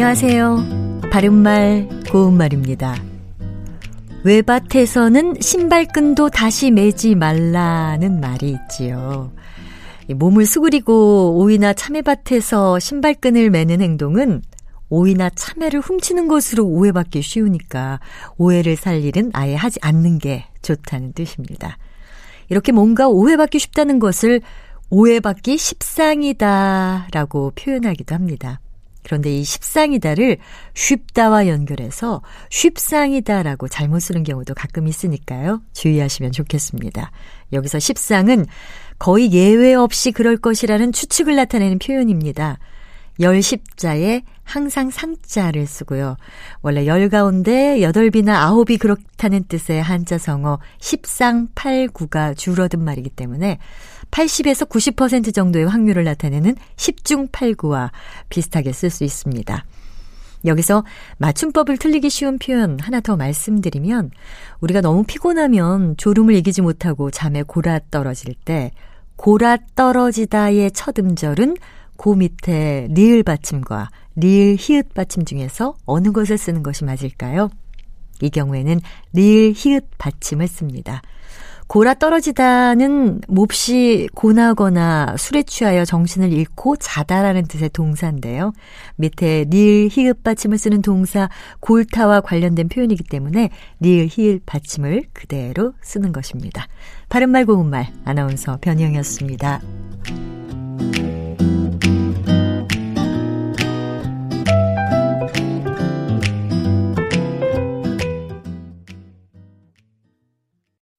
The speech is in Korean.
안녕하세요. 바른말, 고운말입니다. 외밭에서는 신발끈도 다시 매지 말라는 말이 있지요. 몸을 수그리고 오이나 참외밭에서 신발끈을 매는 행동은 오이나 참외를 훔치는 것으로 오해받기 쉬우니까 오해를 살 일은 아예 하지 않는 게 좋다는 뜻입니다. 이렇게 뭔가 오해받기 쉽다는 것을 오해받기 십상이다 라고 표현하기도 합니다. 그런데 이 십상이다를 쉽다와 연결해서 쉽상이다라고 잘못 쓰는 경우도 가끔 있으니까요. 주의하시면 좋겠습니다. 여기서 십상은 거의 예외 없이 그럴 것이라는 추측을 나타내는 표현입니다. 열십자에 항상 상자를 쓰고요. 원래 열 가운데 여덟비나 아홉이 그렇다는 뜻의 한자 성어 십상팔구가 줄어든 말이기 때문에 80에서 90% 정도의 확률을 나타내는 십중팔구와 비슷하게 쓸 수 있습니다. 여기서 맞춤법을 틀리기 쉬운 표현 하나 더 말씀드리면 우리가 너무 피곤하면 졸음을 이기지 못하고 잠에 골아 떨어질 때 골아 떨어지다의 첫 음절은 고 밑에 리을 받침과 리을 히읗 받침 중에서 어느 것을 쓰는 것이 맞을까요? 이 경우에는 리을 히읗 받침을 씁니다. 골아 떨어지다는 몹시 고나거나 술에 취하여 정신을 잃고 자다라는 뜻의 동사인데요. 밑에 리을 히읗 받침을 쓰는 동사 골타와 관련된 표현이기 때문에 리을 히읗 받침을 그대로 쓰는 것입니다. 바른말 고운말 아나운서 변희영이었습니다.